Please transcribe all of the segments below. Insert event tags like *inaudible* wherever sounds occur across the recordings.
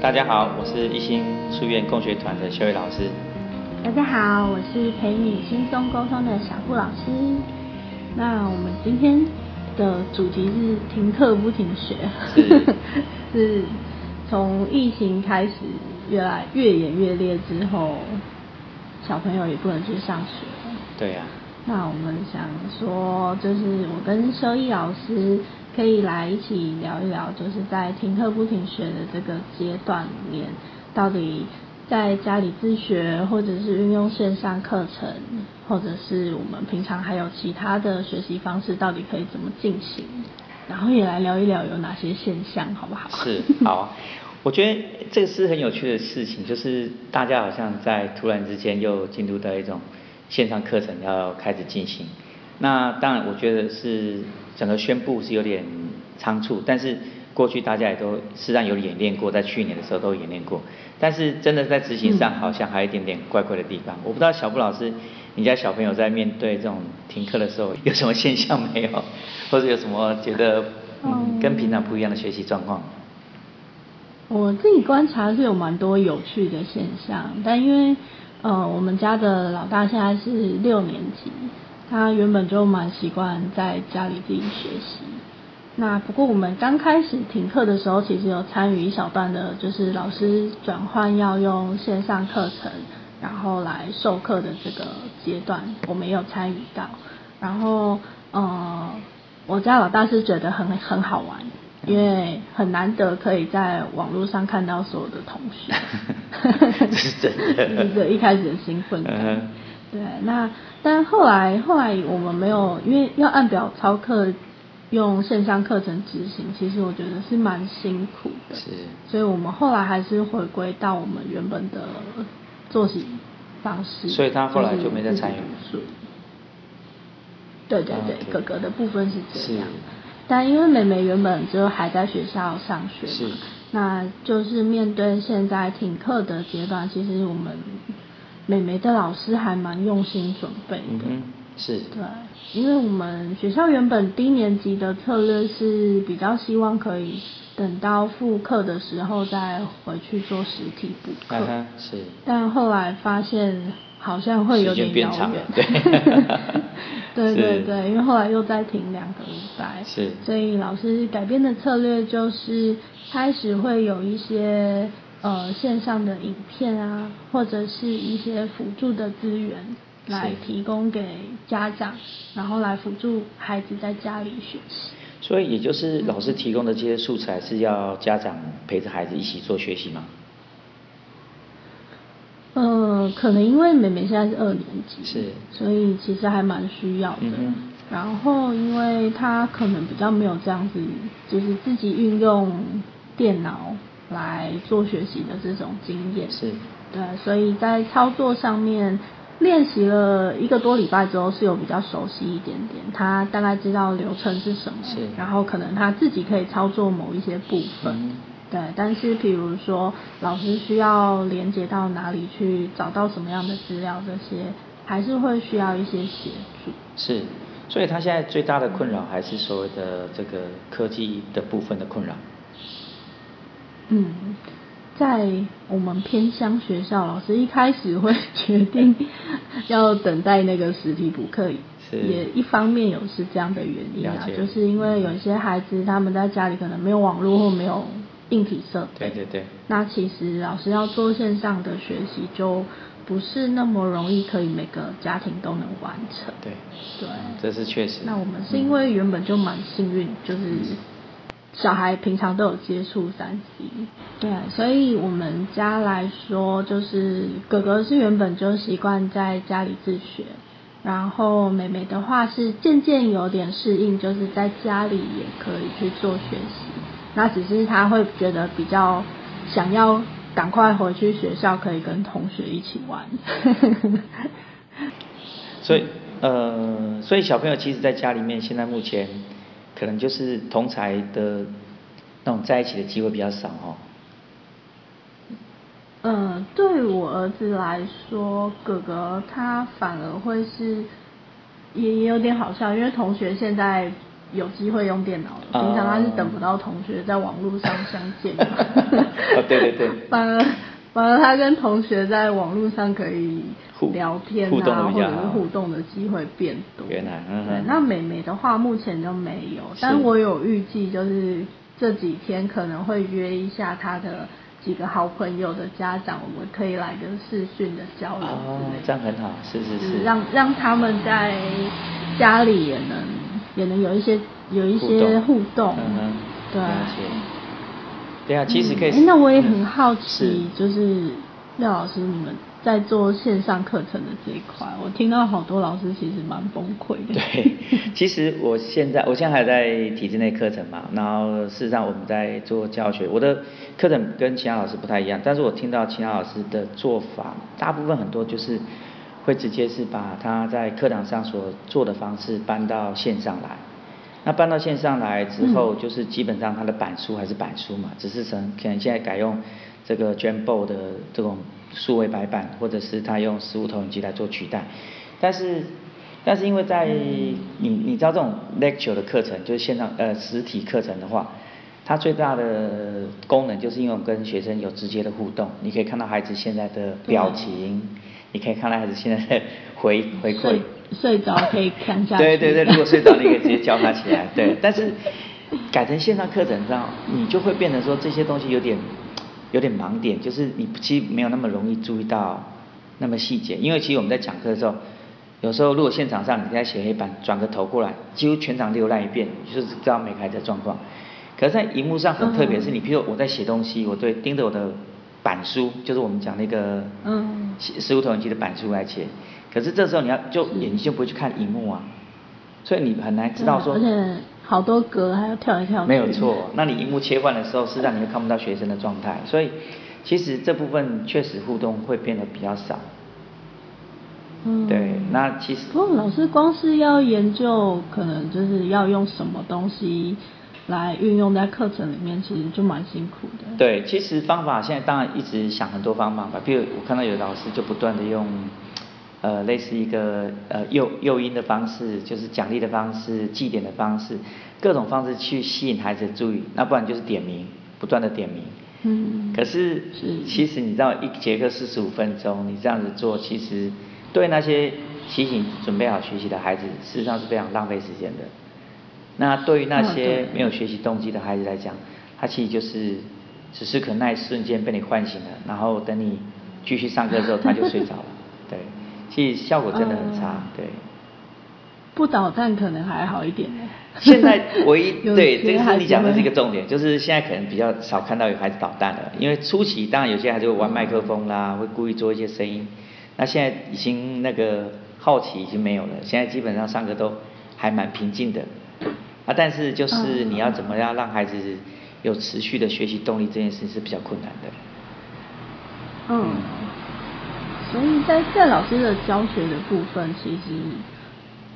大家好，我是一心书院共学团的修伟老师。大家好，我是陪你轻松沟通的小顾老师。那我们今天的主题是停课不停学，是，*laughs* 是从疫情开始越来越演越烈之后，小朋友也不能去上学。对呀、啊。那我们想说，就是我跟修义老师可以来一起聊一聊，就是在停课不停学的这个阶段里面，到底在家里自学，或者是运用线上课程，或者是我们平常还有其他的学习方式，到底可以怎么进行？然后也来聊一聊有哪些现象，好不好？*laughs* 是，好。我觉得这个是很有趣的事情，就是大家好像在突然之间又进入到一种。线上课程要开始进行，那当然我觉得是整个宣布是有点仓促，但是过去大家也都实际上有演练过，在去年的时候都演练过，但是真的在执行上好像还有一点点怪怪的地方。我不知道小布老师，你家小朋友在面对这种停课的时候有什么现象没有，*laughs* 或者有什么觉得嗯跟平常不一样的学习状况？我自己观察是有蛮多有趣的现象，但因为。呃，我们家的老大现在是六年级，他原本就蛮习惯在家里自己学习。那不过我们刚开始停课的时候，其实有参与一小段的，就是老师转换要用线上课程，然后来授课的这个阶段，我们也有参与到。然后，呃，我家老大是觉得很很好玩。因为很难得可以在网络上看到所有的同学，*laughs* *laughs* 这是真的，一开始的兴奋感。对，那但后来后来我们没有，因为要按表操课，用线上课程执行，其实我觉得是蛮辛苦的。是，所以我们后来还是回归到我们原本的作息方式。所以他后来就没再参与。对对对，哥哥的部分是这样。但因为妹妹原本就还在学校上学嘛，是，那就是面对现在停课的阶段，其实我们妹妹的老师还蛮用心准备的，嗯，是，对，因为我们学校原本低年级的策略是比较希望可以等到复课的时候再回去做实体补课，啊，是，但后来发现。好像会有点遥远，对，*laughs* 对对对，因为后来又再停两个礼拜，是，所以老师改变的策略就是开始会有一些呃线上的影片啊，或者是一些辅助的资源来提供给家长，然后来辅助孩子在家里学习。所以也就是老师提供的这些素材是要家长陪着孩子一起做学习吗？呃，可能因为妹妹现在是二年级，是，所以其实还蛮需要的。嗯、然后，因为她可能比较没有这样子，就是自己运用电脑来做学习的这种经验。是，对，所以在操作上面练习了一个多礼拜之后，是有比较熟悉一点点。他大概知道流程是什么，是，然后可能他自己可以操作某一些部分。嗯对，但是比如说老师需要连接到哪里去找到什么样的资料，这些还是会需要一些协助。是，所以他现在最大的困扰还是所谓的这个科技的部分的困扰。嗯，在我们偏乡学校，老师一开始会决定 *laughs* 要等待那个实体补课，也一方面有是这样的原因啊，就是因为有一些孩子他们在家里可能没有网络或没有。硬体设备，对对对。那其实老师要做线上的学习，就不是那么容易，可以每个家庭都能完成。对对，这是确实。那我们是因为原本就蛮幸运，就是小孩平常都有接触三 C，对，所以我们家来说，就是哥哥是原本就习惯在家里自学，然后妹妹的话是渐渐有点适应，就是在家里也可以去做学习。那只是他会觉得比较想要赶快回去学校，可以跟同学一起玩。*laughs* 所以呃，所以小朋友其实在家里面，现在目前可能就是同才的那种在一起的机会比较少哦。嗯、呃，对我儿子来说，哥哥他反而会是也也有点好笑，因为同学现在。有机会用电脑了，平常他是等不到同学在网络上相见嘛。*laughs* 哦，对对对。*laughs* 反而反而他跟同学在网络上可以聊天啊，或者是互动的机会变多。原来，嗯。对，那美美的话目前都没有，但我有预计就是这几天可能会约一下她的几个好朋友的家长，我们可以来个视讯的交流之类。哦，这样很好，是是是。让让他们在家里也能。也能有一些有一些互动，嗯哼，对，对啊，其实可以。哎，那我也很好奇，就是廖老师，你们在做线上课程的这一块，我听到好多老师其实蛮崩溃的。对，其实我现在我现在还在体制内课程嘛，然后事实上我们在做教学，我的课程跟其他老师不太一样，但是我听到其他老师的做法，大部分很多就是。会直接是把他在课堂上所做的方式搬到线上来，那搬到线上来之后，就是基本上他的板书还是板书嘛，只是成可能现在改用这个 j a m b o 的这种数位白板，或者是他用实物投影机来做取代。但是，但是因为在你你知道这种 lecture 的课程，就是线上呃实体课程的话，它最大的功能就是因为我们跟学生有直接的互动，你可以看到孩子现在的表情。你可以看到孩子现在的回回馈，睡睡着可以看下去。对对对，如果睡着，你可以直接叫他起来。对，但是改成线上课程知道，你就会变成说这些东西有点有点盲点，就是你其实没有那么容易注意到那么细节。因为其实我们在讲课的时候，有时候如果现场上你在写黑板，转个头过来，几乎全场浏览一遍，就是知道每个孩子的状况。可是，在荧幕上很特别，是你譬如我在写东西，我对盯着我的。板书就是我们讲那个，嗯，实物投影机的板书来写，可是这时候你要就眼睛就不会去看荧幕啊，所以你很难知道说，好多格还要跳一跳。没有错，那你荧幕切换的时候，实际上你会看不到学生的状态，所以其实这部分确实互动会变得比较少。嗯，对，那其实。不过老师光是要研究，可能就是要用什么东西。来运用在课程里面，其实就蛮辛苦的。对，其实方法现在当然一直想很多方法吧，比如我看到有老师就不断的用，呃，类似一个呃诱诱因的方式，就是奖励的方式、祭点的方式，各种方式去吸引孩子的注意，那不然就是点名，不断的点名。嗯。可是，其实你知道，一节课四十五分钟，你这样子做，其实对那些提醒准备好学习的孩子，事实上是非常浪费时间的。那对于那些没有学习动机的孩子来讲，他其实就是只是可能那一瞬间被你唤醒了，然后等你继续上课之后他就睡着了。*laughs* 对，其实效果真的很差。对。不捣蛋可能还好一点。现在 *laughs* 唯一对这个是你讲的是一个重点，就是现在可能比较少看到有孩子捣蛋了，因为初期当然有些孩子会玩麦克风啦，会故意做一些声音。那现在已经那个好奇已经没有了，现在基本上上课都还蛮平静的。啊，但是就是你要怎么样让孩子有持续的学习动力，这件事是比较困难的。嗯，所以在在老师的教学的部分，其实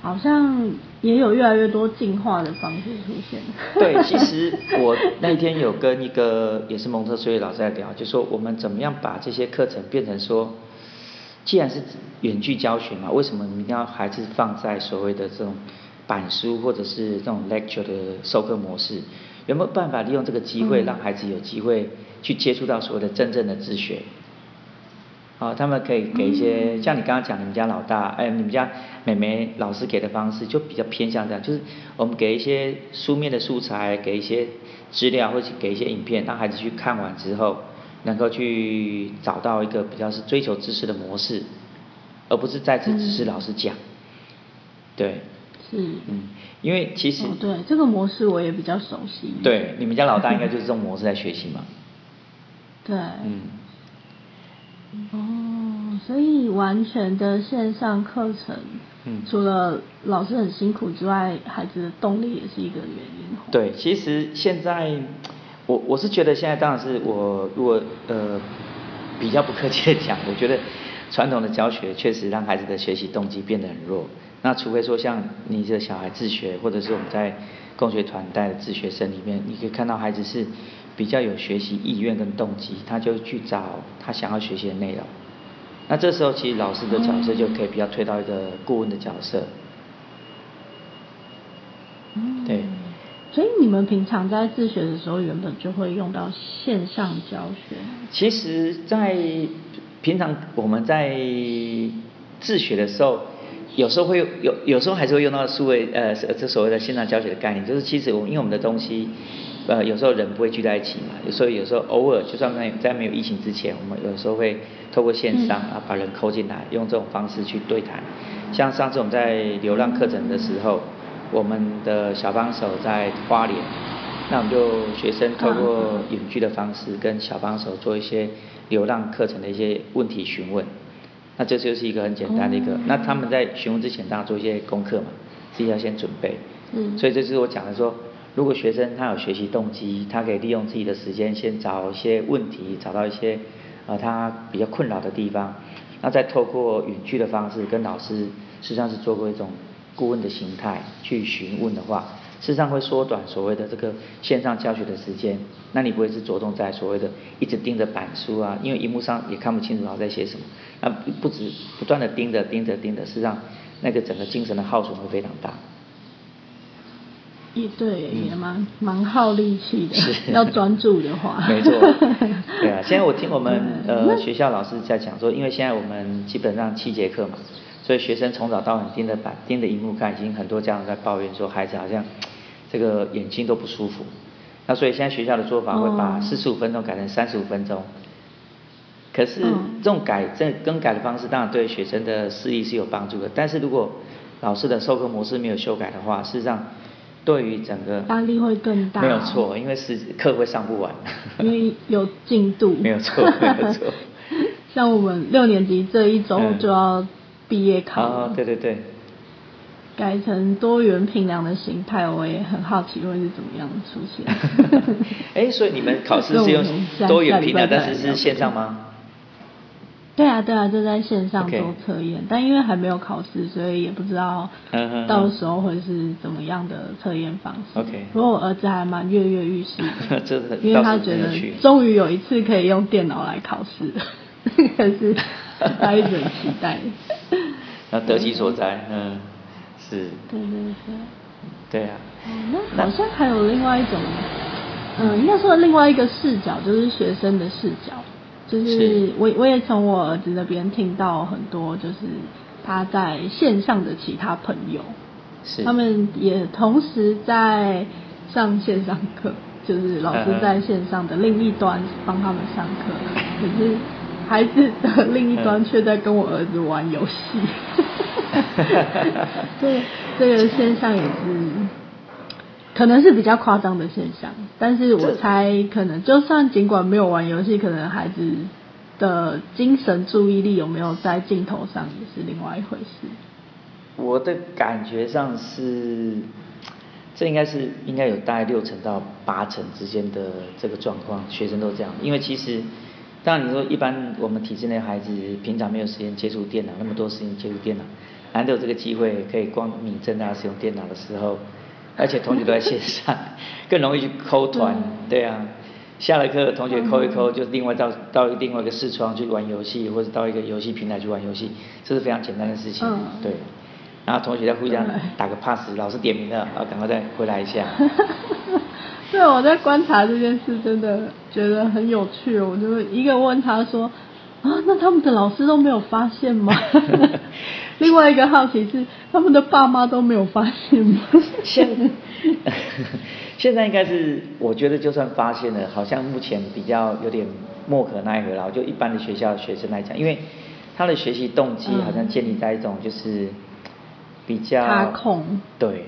好像也有越来越多进化的方式出现。对，其实我那天有跟一个也是蒙特梭利老师在聊，就说我们怎么样把这些课程变成说，既然是远距教学嘛，为什么一定要孩子放在所谓的这种？板书或者是这种 lecture 的授课模式，有没有办法利用这个机会，让孩子有机会去接触到所谓的真正的自学？好，他们可以给一些，像你刚刚讲你们家老大，哎，你们家妹妹老师给的方式就比较偏向这样，就是我们给一些书面的素材，给一些资料，或者给一些影片，让孩子去看完之后，能够去找到一个比较是追求知识的模式，而不是再次只是老师讲，对。是嗯，因为其实、哦、对这个模式我也比较熟悉。对，你们家老大应该就是这种模式在学习嘛。对。嗯。哦，所以完全的线上课程，嗯，除了老师很辛苦之外，孩子的动力也是一个原因。对，其实现在我我是觉得现在当然是我如果呃比较不客气的讲，我觉得传统的教学确实让孩子的学习动机变得很弱。那除非说像你这小孩自学，或者是我们在共学团带的自学生里面，你可以看到孩子是比较有学习意愿跟动机，他就去找他想要学习的内容。那这时候其实老师的角色就可以比较推到一个顾问的角色。对，所以你们平常在自学的时候，原本就会用到线上教学？其实，在平常我们在自学的时候，有时候会有，有时候还是会用到数位呃这所谓的线上教学的概念，就是其实我因为我们的东西，呃有时候人不会聚在一起嘛，有时候有时候偶尔就算在在没有疫情之前，我们有时候会透过线上啊把人扣进来，用这种方式去对谈。像上次我们在流浪课程的时候。我们的小帮手在花莲，那我们就学生透过远距的方式跟小帮手做一些流浪课程的一些问题询问，那这就是一个很简单的一个，那他们在询问之前当然做一些功课嘛，自己要先准备，嗯，所以这就是我讲的说，如果学生他有学习动机，他可以利用自己的时间先找一些问题，找到一些呃他比较困扰的地方，那再透过远距的方式跟老师实际上是做过一种。顾问的形态去询问的话，事实上会缩短所谓的这个线上教学的时间。那你不会是着重在所谓的一直盯着板书啊，因为荧幕上也看不清楚老师在写什么。那不止不断的盯着盯着盯着，事实上那个整个精神的耗损会非常大。也对，嗯、也蛮蛮耗力气的。是 *laughs* 要专注的话。*laughs* 没错。对啊，现在我听我们 *laughs* 呃学校老师在讲说，因为现在我们基本上七节课嘛。所以学生从早到晚盯着板盯着荧幕看，已经很多家长在抱怨说孩子好像这个眼睛都不舒服。那所以现在学校的做法会把四十五分钟改成三十五分钟。可是这种改这更改的方式当然对学生的视力是有帮助的，但是如果老师的授课模式没有修改的话，事实上对于整个压力会更大。没有错，因为是课会上不完。*laughs* 因为有进度。*laughs* 没有错，没有错。*laughs* 像我们六年级这一周就要。嗯毕业考啊，对对对，改成多元评量的形态，我也很好奇会是怎么样出现。哎，所以你们考试是用多元评量，但是是线上吗？对啊对啊，就在线上做测验，但因为还没有考试，所以也不知道到时候会是怎么样的测验方式。OK，不过我儿子还蛮跃跃欲试的，*laughs* 因为他觉得终于有一次可以用电脑来考试，*laughs* 可是他一直很期待。*laughs* 那得其所在，嗯，是。对对对。对啊。那好像还有另外一种，嗯，应该说另外一个视角，就是学生的视角，就是我我也从我儿子那边听到很多，就是他在线上的其他朋友，是，他们也同时在上线上课，就是老师在线上的另一端帮他们上课，可是。孩子的另一端却在跟我儿子玩游戏 *laughs* *laughs* 对，这个现象也是，可能是比较夸张的现象，但是我猜可能就算尽管没有玩游戏，可能孩子的精神注意力有没有在镜头上也是另外一回事。我的感觉上是，这应该是应该有大概六成到八成之间的这个状况，学生都这样，因为其实。当然，你说一般我们体制内孩子平常没有时间接触电脑，那么多时间接触电脑，难得有这个机会可以光明正大使用电脑的时候，而且同学都在线上，*laughs* 更容易去扣团，对啊，下了课同学扣一扣，就另外到到另外一个视窗去玩游戏，或者到一个游戏平台去玩游戏，这是非常简单的事情，对。然后同学在互相打个 pass，老师点名了，啊，赶快再回来一下。*laughs* 对，我在观察这件事，真的觉得很有趣。我就一个问他说：“啊，那他们的老师都没有发现吗？” *laughs* 另外一个好奇是，他们的爸妈都没有发现吗？现 *laughs* 现在应该是，我觉得就算发现了，好像目前比较有点莫可奈何了。就一般的学校的学生来讲，因为他的学习动机好像建立在一种就是比较他控对。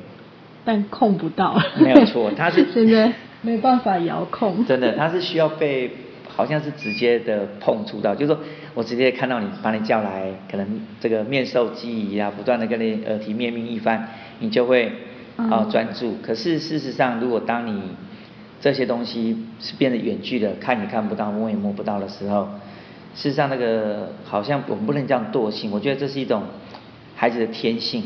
但控不到，没有错，他是 *laughs* 现在没办法遥控。真的，他是需要被，好像是直接的碰触到，就是说我直接看到你，把你叫来，可能这个面授机宜啊，不断的跟你耳提面命一番，你就会啊专注。嗯、可是事实上，如果当你这些东西是变得远距的，看也看不到，摸也摸不到的时候，事实上那个好像我们不能这样惰性，我觉得这是一种孩子的天性。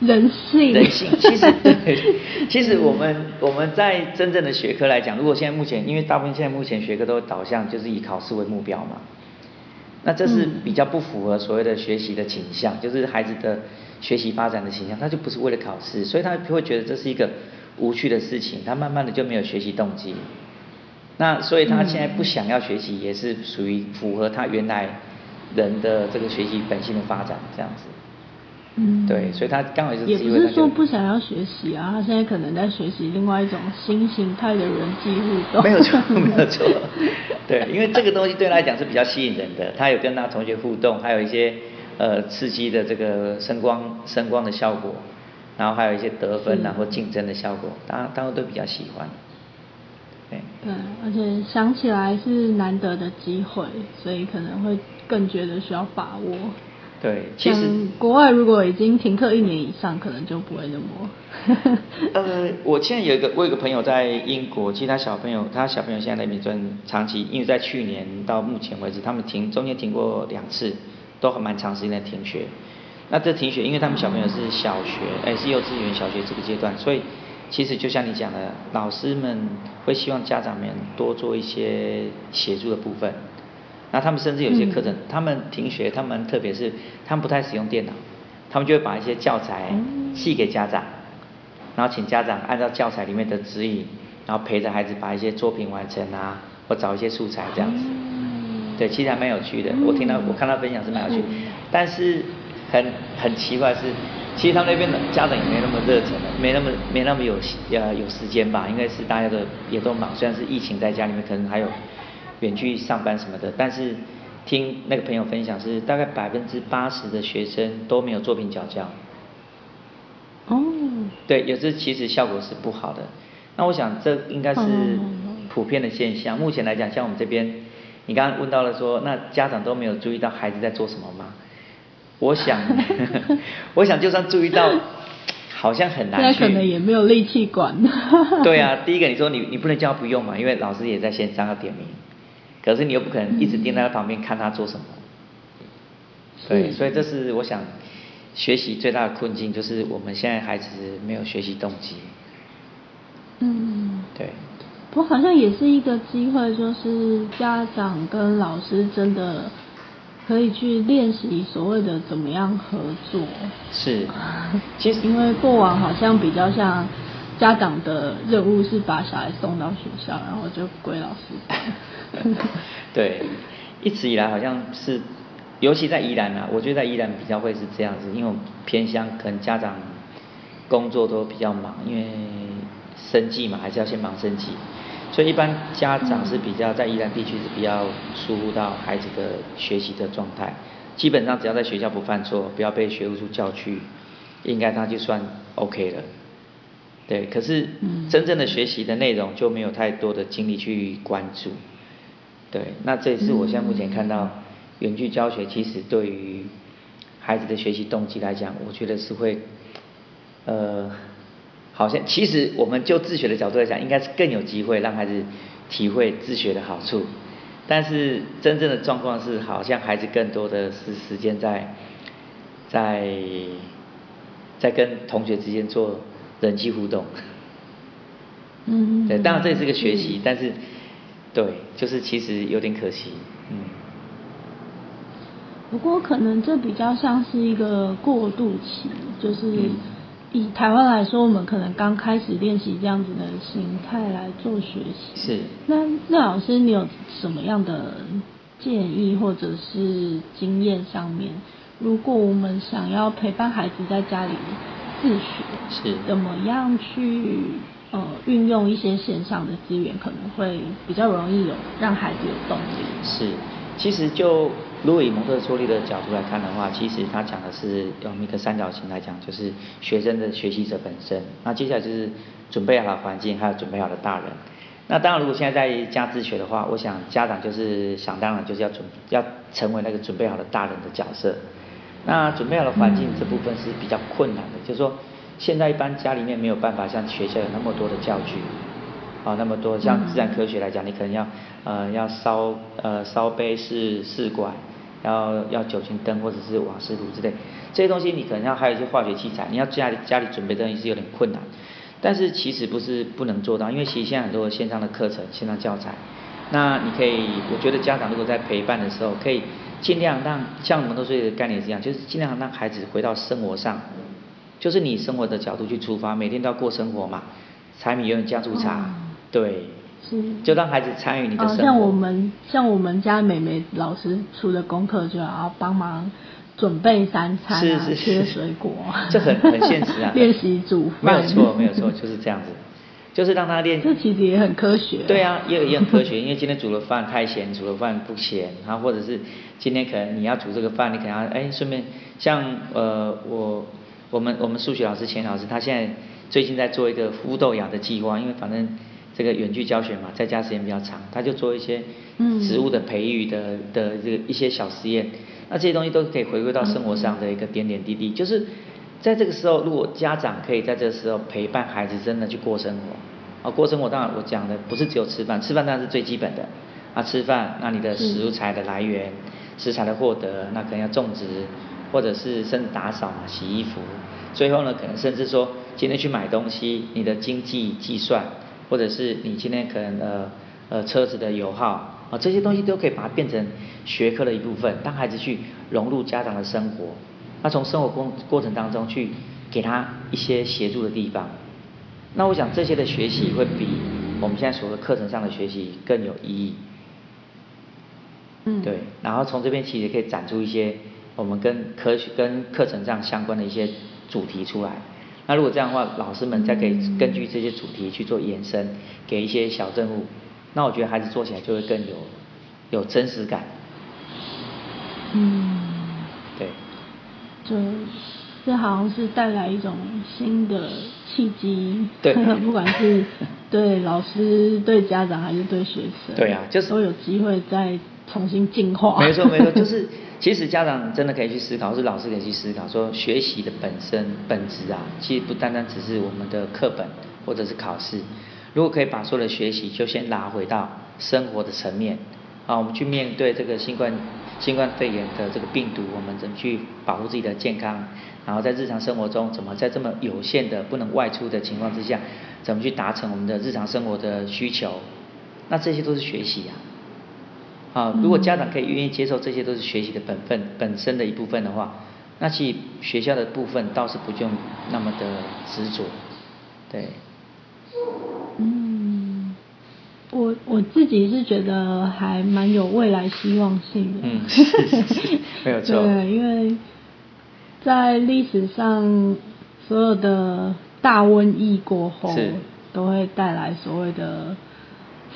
人性，人性，其实对，*laughs* 其实我们我们在真正的学科来讲，如果现在目前，因为大部分现在目前学科都导向就是以考试为目标嘛，那这是比较不符合所谓的学习的倾向，就是孩子的学习发展的倾向，他就不是为了考试，所以他会觉得这是一个无趣的事情，他慢慢的就没有学习动机。那所以他现在不想要学习，也是属于符合他原来人的这个学习本性的发展这样子。嗯，对，所以他刚好也是也不是说不想要学习啊，他现在可能在学习另外一种新形态的人际互动。没有错，*laughs* 没有错。对，因为这个东西对他来讲是比较吸引人的，他有跟他同学互动，还有一些呃刺激的这个声光声光的效果，然后还有一些得分然后竞争的效果，大家大家都比较喜欢。对，对，而且想起来是难得的机会，所以可能会更觉得需要把握。对，其实国外如果已经停课一年以上，可能就不会那么。*laughs* 呃，我现在有一个，我有个朋友在英国，其实他小朋友，他小朋友现在在那边转长期，因为在去年到目前为止，他们停中间停过两次，都还蛮长时间的停学。那这停学，因为他们小朋友是小学，哎，是幼稚园、小学这个阶段，所以其实就像你讲的，老师们会希望家长们多做一些协助的部分。那他们甚至有些课程，嗯、他们停学，他们特别是他们不太使用电脑，他们就会把一些教材寄给家长，然后请家长按照教材里面的指引，然后陪着孩子把一些作品完成啊，或找一些素材这样子。对，其实还蛮有趣的。我听到我看到分享是蛮有趣，但是很很奇怪是，其实他们那边的家长也没那么热忱的，没那么没那么有呃有时间吧，应该是大家都也都忙，虽然是疫情在家里面，可能还有。远距上班什么的，但是听那个朋友分享是大概百分之八十的学生都没有作品缴交。哦。对，有时其实效果是不好的。那我想这应该是普遍的现象。目前来讲，像我们这边，你刚刚问到了说，那家长都没有注意到孩子在做什么吗？我想，*laughs* *laughs* 我想就算注意到，好像很难去。现在可能也没有力气管。对啊，第一个你说你你不能叫他不用嘛，因为老师也在线上要点名。可是你又不可能一直盯在他旁边看他做什么，对，所以这是我想学习最大的困境，就是我们现在孩子没有学习动机。嗯，对。不过好像也是一个机会，就是家长跟老师真的可以去练习所谓的怎么样合作。是，*laughs* 其实因为过往好像比较像家长的任务是把小孩送到学校，然后就归老师。*laughs* 对，一直以来好像是，尤其在宜兰啊，我觉得在宜兰比较会是这样子，因为我们偏乡，可能家长工作都比较忙，因为生计嘛，还是要先忙生计，所以一般家长是比较在宜兰地区是比较疏忽到孩子的学习的状态，基本上只要在学校不犯错，不要被学务处叫去，应该他就算 OK 了。对，可是真正的学习的内容就没有太多的精力去关注。对，那这也是我现在目前看到远距教学，其实对于孩子的学习动机来讲，我觉得是会，呃，好像其实我们就自学的角度来讲，应该是更有机会让孩子体会自学的好处。但是真正的状况是，好像孩子更多的是时间在在在跟同学之间做。人际互动，嗯，对，当然这也是个学习，但是，对，就是其实有点可惜，嗯。不过可能这比较像是一个过渡期，就是以台湾来说，我们可能刚开始练习这样子的形态来做学习。是。那那老师，你有什么样的建议或者是经验上面？如果我们想要陪伴孩子在家里。自学是怎么样去呃运用一些线上的资源，可能会比较容易有让孩子有动力。是，其实就如果以蒙特梭利的角度来看的话，其实他讲的是用一个三角形来讲，就是学生的学习者本身。那接下来就是准备好的环境，还有准备好的大人。那当然，如果现在在家自学的话，我想家长就是想当然就是要准要成为那个准备好的大人的角色。那准备好的环境这部分是比较困难的，就是说现在一般家里面没有办法像学校有那么多的教具，啊，那么多像自然科学来讲，你可能要呃要烧呃烧杯试试管，要要酒精灯或者是瓦斯炉之类，这些东西你可能要还有一些化学器材，你要家里家里准备的东西是有点困难，但是其实不是不能做到，因为其实现在很多线上的课程、线上教材，那你可以，我觉得家长如果在陪伴的时候可以。尽量让像蒙特梭利的概念是一样，就是尽量让孩子回到生活上，就是你生活的角度去出发，每天都要过生活嘛，柴米油盐酱醋茶，哦、对，是，就让孩子参与你的生活。哦、像我们像我们家美美老师出的功课，就要帮忙准备三餐、啊，是是是切水果，*laughs* 这很很现实啊。*laughs* 练习煮饭，没有错没有错，就是这样子，就是让他练。*laughs* 这其实也很科学、啊。对啊，也也很科学，因为今天煮的饭太咸，煮的饭不咸，然后或者是今天可能你要煮这个饭，你可能要哎顺便像呃我我们我们数学老师钱老师，他现在。最近在做一个孵豆芽的计划，因为反正这个远距教学嘛，在家时间比较长，他就做一些植物的培育的的这个一些小实验。那这些东西都可以回归到生活上的一个点点滴滴，就是在这个时候，如果家长可以在这个时候陪伴孩子，真的去过生活啊，过生活当然我讲的不是只有吃饭，吃饭当然是最基本的啊，吃饭那你的食材的来源、食材的获得，那可能要种植，或者是甚至打扫啊、洗衣服。最后呢，可能甚至说今天去买东西，你的经济计算，或者是你今天可能呃呃车子的油耗啊，这些东西都可以把它变成学科的一部分，让孩子去融入家长的生活，那从生活过过程当中去给他一些协助的地方，那我想这些的学习会比我们现在所谓课程上的学习更有意义。嗯，对，然后从这边其实可以展出一些我们跟科学跟课程上相关的一些。主题出来，那如果这样的话，老师们再可以根据这些主题去做延伸，给一些小任务，那我觉得孩子做起来就会更有有真实感。嗯，对，就这好像是带来一种新的契机，对，*laughs* 不管是对老师、对家长还是对学生，对啊，就是都有机会再重新进化。没错没错，就是。*laughs* 其实家长真的可以去思考，或是老师可以去思考，说学习的本身本质啊，其实不单单只是我们的课本或者是考试。如果可以把所有的学习就先拿回到生活的层面，啊，我们去面对这个新冠新冠肺炎的这个病毒，我们怎么去保护自己的健康？然后在日常生活中，怎么在这么有限的不能外出的情况之下，怎么去达成我们的日常生活的需求？那这些都是学习啊。啊，如果家长可以愿意接受，这些都是学习的本分本身的一部分的话，那其实学校的部分倒是不用那么的执着，对。嗯，我我自己是觉得还蛮有未来希望性的。嗯，*laughs* 是是是，没有错。对，因为在历史上所有的大瘟疫过后，都会带来所谓的。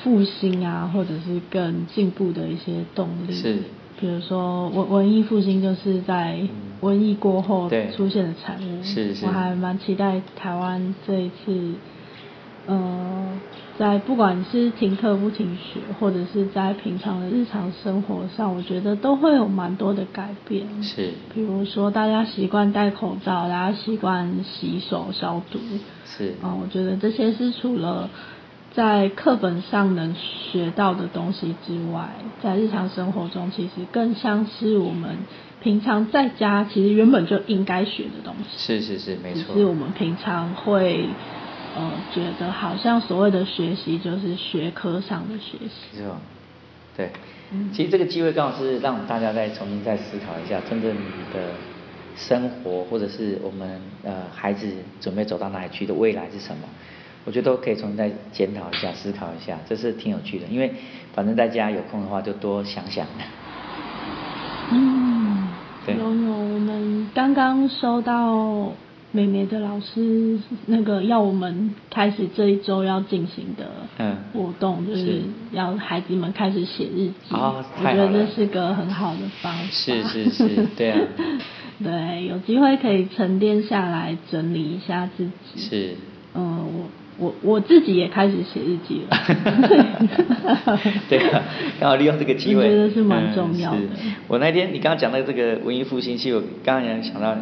复兴啊，或者是更进步的一些动力，是，比如说文文艺复兴就是在瘟疫过后出现的产物，是是，我还蛮期待台湾这一次，呃，在不管是停课不停学，或者是在平常的日常生活上，我觉得都会有蛮多的改变，是，比如说大家习惯戴口罩，大家习惯洗手消毒，是，啊、呃，我觉得这些是除了。在课本上能学到的东西之外，在日常生活中，其实更像是我们平常在家其实原本就应该学的东西。是是是，没错。只是我们平常会呃觉得好像所谓的学习就是学科上的学习。是吧。对。其实这个机会刚好是让大家再重新再思考一下，真正的生活或者是我们呃孩子准备走到哪里去的未来是什么。我觉得都可以重新再检讨一下、思考一下，这是挺有趣的。因为反正大家有空的话，就多想想。嗯，*laughs* 有有，我们刚刚收到美美的老师那个要我们开始这一周要进行的活动，嗯、就是要孩子们开始写日记。哦，我觉得这是个很好的方法。是是是，对啊。*laughs* 对，有机会可以沉淀下来，整理一下自己。是。嗯，我。我我自己也开始写日记了，*laughs* 对啊，刚好利用这个机会，我觉得是蛮重要的。嗯、我那天你刚刚讲到这个文艺复兴，其实我刚刚也想到，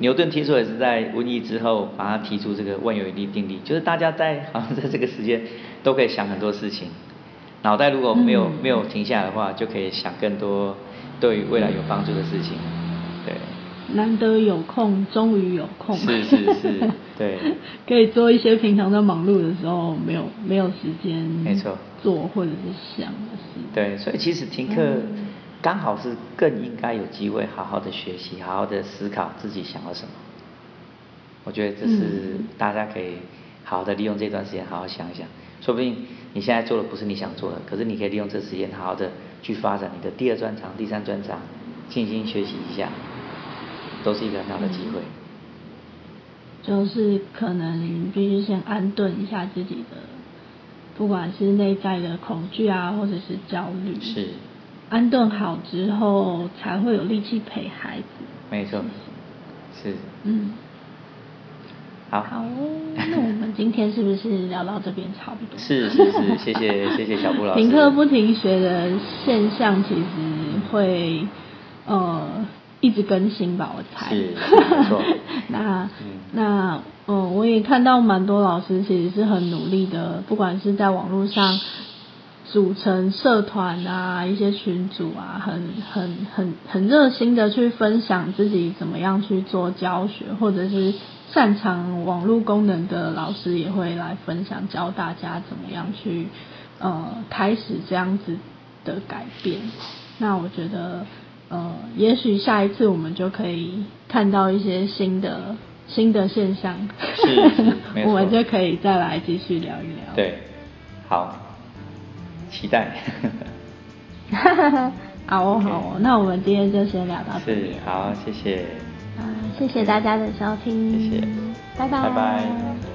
牛顿提出也是在瘟疫之后，把他提出这个万有引力定律，就是大家在好像在这个时间都可以想很多事情，脑袋如果没有、嗯、没有停下来的话，就可以想更多对于未来有帮助的事情，对。难得有空，终于有空。是是是，对。*laughs* 可以做一些平常在忙碌的时候没有没有时间，没错，做或者是想的事。对，所以其实停课刚好是更应该有机会好好的学习，好好的思考自己想要什么。我觉得这是大家可以好好好的利用这段时间，好好想一想，说不定你现在做的不是你想做的，可是你可以利用这时间，好好的去发展你的第二专长、第三专长，静心学习一下，都是一个很好的机会。就是可能必须先安顿一下自己的，不管是内在的恐惧啊，或者是焦虑。是。安顿好之后，才会有力气陪孩子。没错。是。嗯。好。好哦，那我们今天是不是聊到这边差不多？是是是，谢谢谢谢小布老师。停课不停学的现象，其实会直更新吧，我猜。是，*laughs* 没错。那、嗯、那嗯，我也看到蛮多老师其实是很努力的，不管是在网络上组成社团啊，一些群组啊，很很很很热心的去分享自己怎么样去做教学，或者是擅长网络功能的老师也会来分享，教大家怎么样去呃开始这样子的改变。那我觉得。呃，也许下一次我们就可以看到一些新的新的现象，是，是，*laughs* 我们就可以再来继续聊一聊。对，好，期待。*laughs* 好哦，好.那我们今天就先聊到这里。是，好，谢谢。啊，谢谢大家的收听。谢谢，拜拜。拜拜。